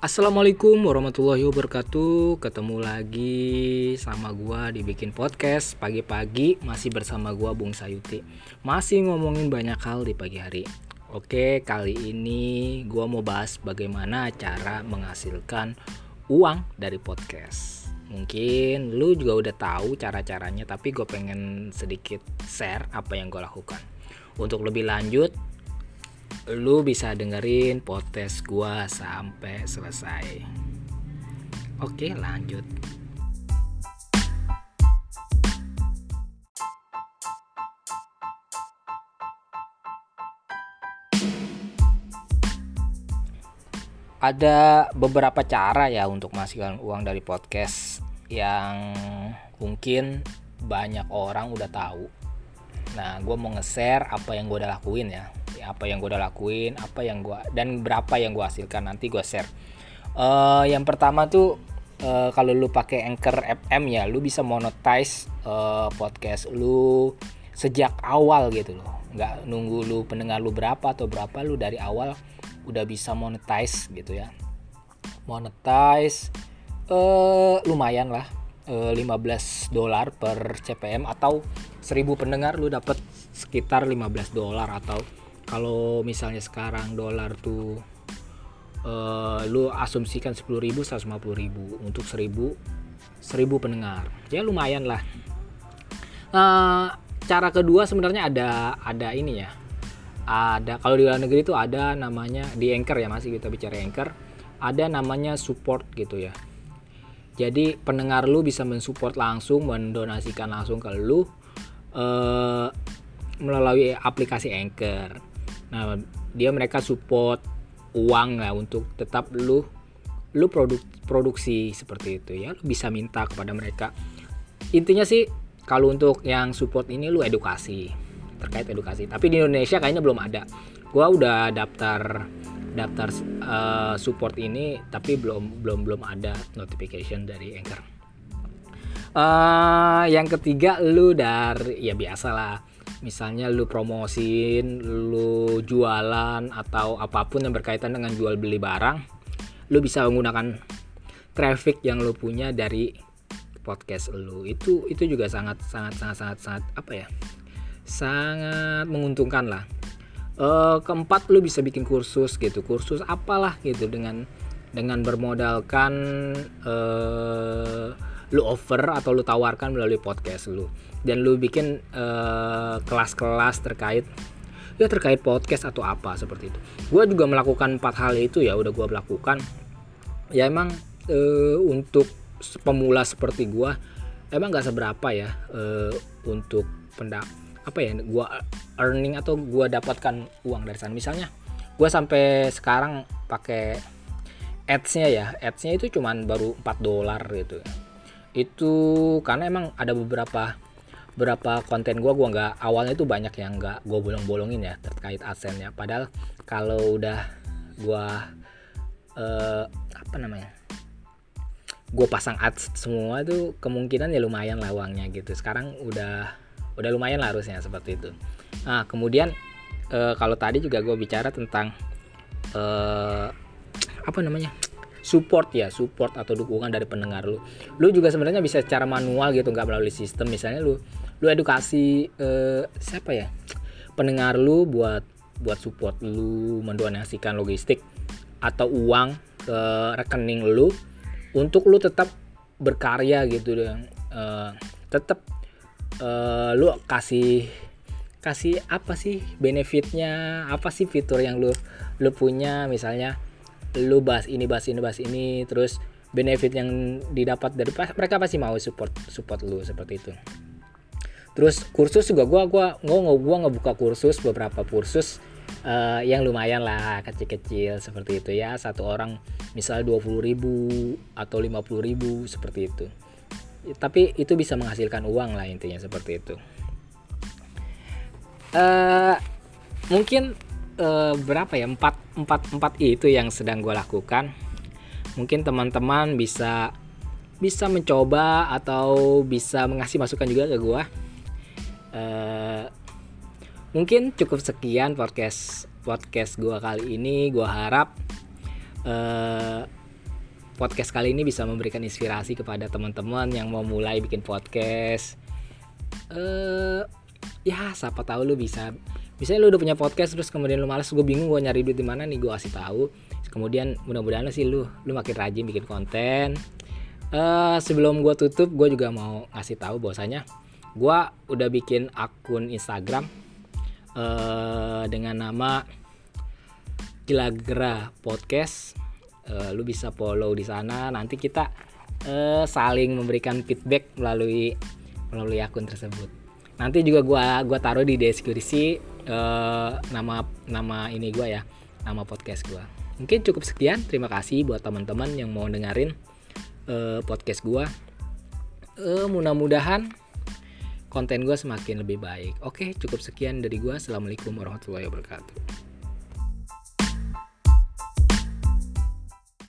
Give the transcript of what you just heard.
Assalamualaikum warahmatullahi wabarakatuh. Ketemu lagi sama gua dibikin podcast. Pagi-pagi masih bersama gua Bung Sayuti. Masih ngomongin banyak hal di pagi hari. Oke kali ini gua mau bahas bagaimana cara menghasilkan uang dari podcast. Mungkin lu juga udah tahu cara-caranya Tapi gue pengen sedikit share apa yang gue lakukan. Untuk lebih lanjut lu bisa dengerin podcast gua sampai selesai. Oke, lanjut. Ada beberapa cara ya untuk menghasilkan uang dari podcast yang mungkin banyak orang udah tahu. Nah, gue mau nge-share apa yang gue udah lakuin ya apa yang gue udah lakuin apa yang gue dan berapa yang gue hasilkan nanti gue share. Uh, yang pertama tuh uh, kalau lu pakai Anchor FM ya lu bisa monetize uh, podcast lu sejak awal gitu loh. Nggak nunggu lu pendengar lu berapa atau berapa lu dari awal udah bisa monetize gitu ya. Monetize uh, lumayan lah uh, 15 dolar per CPM atau 1000 pendengar lu dapat sekitar 15 dolar atau kalau misalnya sekarang dolar tuh uh, lu asumsikan 10.000 150.000 untuk 1000 1000 pendengar. Ya lumayan lah. Uh, cara kedua sebenarnya ada ada ini ya. Ada kalau di luar negeri itu ada namanya di anchor ya masih kita bicara anchor. Ada namanya support gitu ya. Jadi pendengar lu bisa mensupport langsung mendonasikan langsung ke lu uh, melalui aplikasi anchor Nah, dia mereka support uang lah untuk tetap lu lu produk produksi seperti itu ya. Lu bisa minta kepada mereka. Intinya sih kalau untuk yang support ini lu edukasi terkait edukasi. Tapi di Indonesia kayaknya belum ada. Gua udah daftar daftar uh, support ini tapi belum belum belum ada notification dari Anchor uh, yang ketiga lu dari ya biasalah misalnya lu promosiin, lu jualan atau apa pun yang berkaitan dengan jual beli barang, lu bisa menggunakan traffic yang lu punya dari podcast lu. Itu itu juga sangat sangat sangat sangat sangat apa ya? Sangat menguntungkan lah. E, keempat lu bisa bikin kursus gitu, kursus apalah gitu dengan dengan bermodalkan eh lu offer atau lu tawarkan melalui podcast lu. Dan lu bikin eh, kelas-kelas terkait ya terkait podcast atau apa seperti itu. Gue juga melakukan empat hal itu ya udah gue melakukan ya emang uh, untuk pemula seperti gue emang gak seberapa ya uh, untuk pendak apa ya gue earning atau gue dapatkan uang dari sana. Misalnya gue sampai sekarang pakai ads-nya ya. Ads-nya itu cuman baru 4 dolar gitu itu karena emang ada beberapa berapa konten gue gue nggak awalnya itu banyak yang nggak gue bolong-bolongin ya terkait adsense nya padahal kalau udah gue uh, apa namanya gue pasang ads semua itu kemungkinan ya lumayan lah uangnya gitu. Sekarang udah udah lumayan lah harusnya seperti itu. Nah kemudian uh, kalau tadi juga gue bicara tentang uh, apa namanya support ya support atau dukungan dari pendengar lu. Lu juga sebenarnya bisa secara manual gitu nggak melalui sistem. Misalnya lu lu edukasi eh, siapa ya pendengar lu buat buat support lu mendonasikan logistik atau uang ke rekening lu untuk lu tetap berkarya gitu dan uh, tetap uh, lu kasih kasih apa sih benefitnya apa sih fitur yang lu lu punya? Misalnya lu bahas ini bahas ini bahas ini terus benefit yang didapat dari mereka pasti mau support support lu seperti itu. Terus kursus juga gua gua gua gua ngebuka kursus beberapa kursus uh, yang lumayan lah kecil-kecil seperti itu ya. Satu orang misal ribu atau ribu seperti itu. Tapi itu bisa menghasilkan uang lah intinya seperti itu. Uh, mungkin uh, berapa ya? Empat empat empat itu yang sedang gue lakukan. Mungkin teman-teman bisa bisa mencoba atau bisa mengasih masukan juga ke gue uh, mungkin cukup sekian podcast podcast gue kali ini. Gue harap uh, podcast kali ini bisa memberikan inspirasi kepada teman-teman yang mau mulai bikin podcast. Eh ya siapa tahu lu bisa misalnya lu udah punya podcast terus kemudian lu malas gue bingung gue nyari duit di mana nih gue kasih tahu. Kemudian mudah-mudahan sih lu lu makin rajin bikin konten. Uh, sebelum gue tutup gue juga mau ngasih tahu bahwasanya gue udah bikin akun Instagram uh, dengan nama Gilagra Podcast. Uh, lu bisa follow di sana. Nanti kita uh, saling memberikan feedback melalui melalui akun tersebut. Nanti juga gua gua taruh di deskripsi uh, nama nama ini gua ya nama podcast gua mungkin cukup sekian terima kasih buat teman-teman yang mau dengerin uh, podcast gua uh, mudah-mudahan konten gue semakin lebih baik. Oke, cukup sekian dari gue. Assalamualaikum warahmatullahi wabarakatuh.